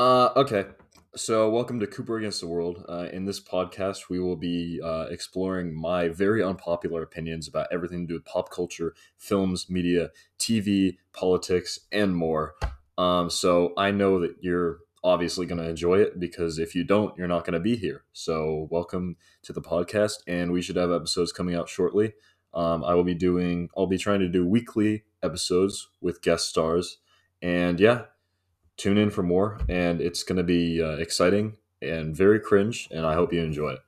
Uh, okay. So, welcome to Cooper Against the World. Uh, in this podcast, we will be uh, exploring my very unpopular opinions about everything to do with pop culture, films, media, TV, politics, and more. Um, so, I know that you're obviously going to enjoy it because if you don't, you're not going to be here. So, welcome to the podcast, and we should have episodes coming out shortly. Um, I will be doing, I'll be trying to do weekly episodes with guest stars. And yeah, tune in for more, and it's going to be uh, exciting and very cringe, and I hope you enjoy it.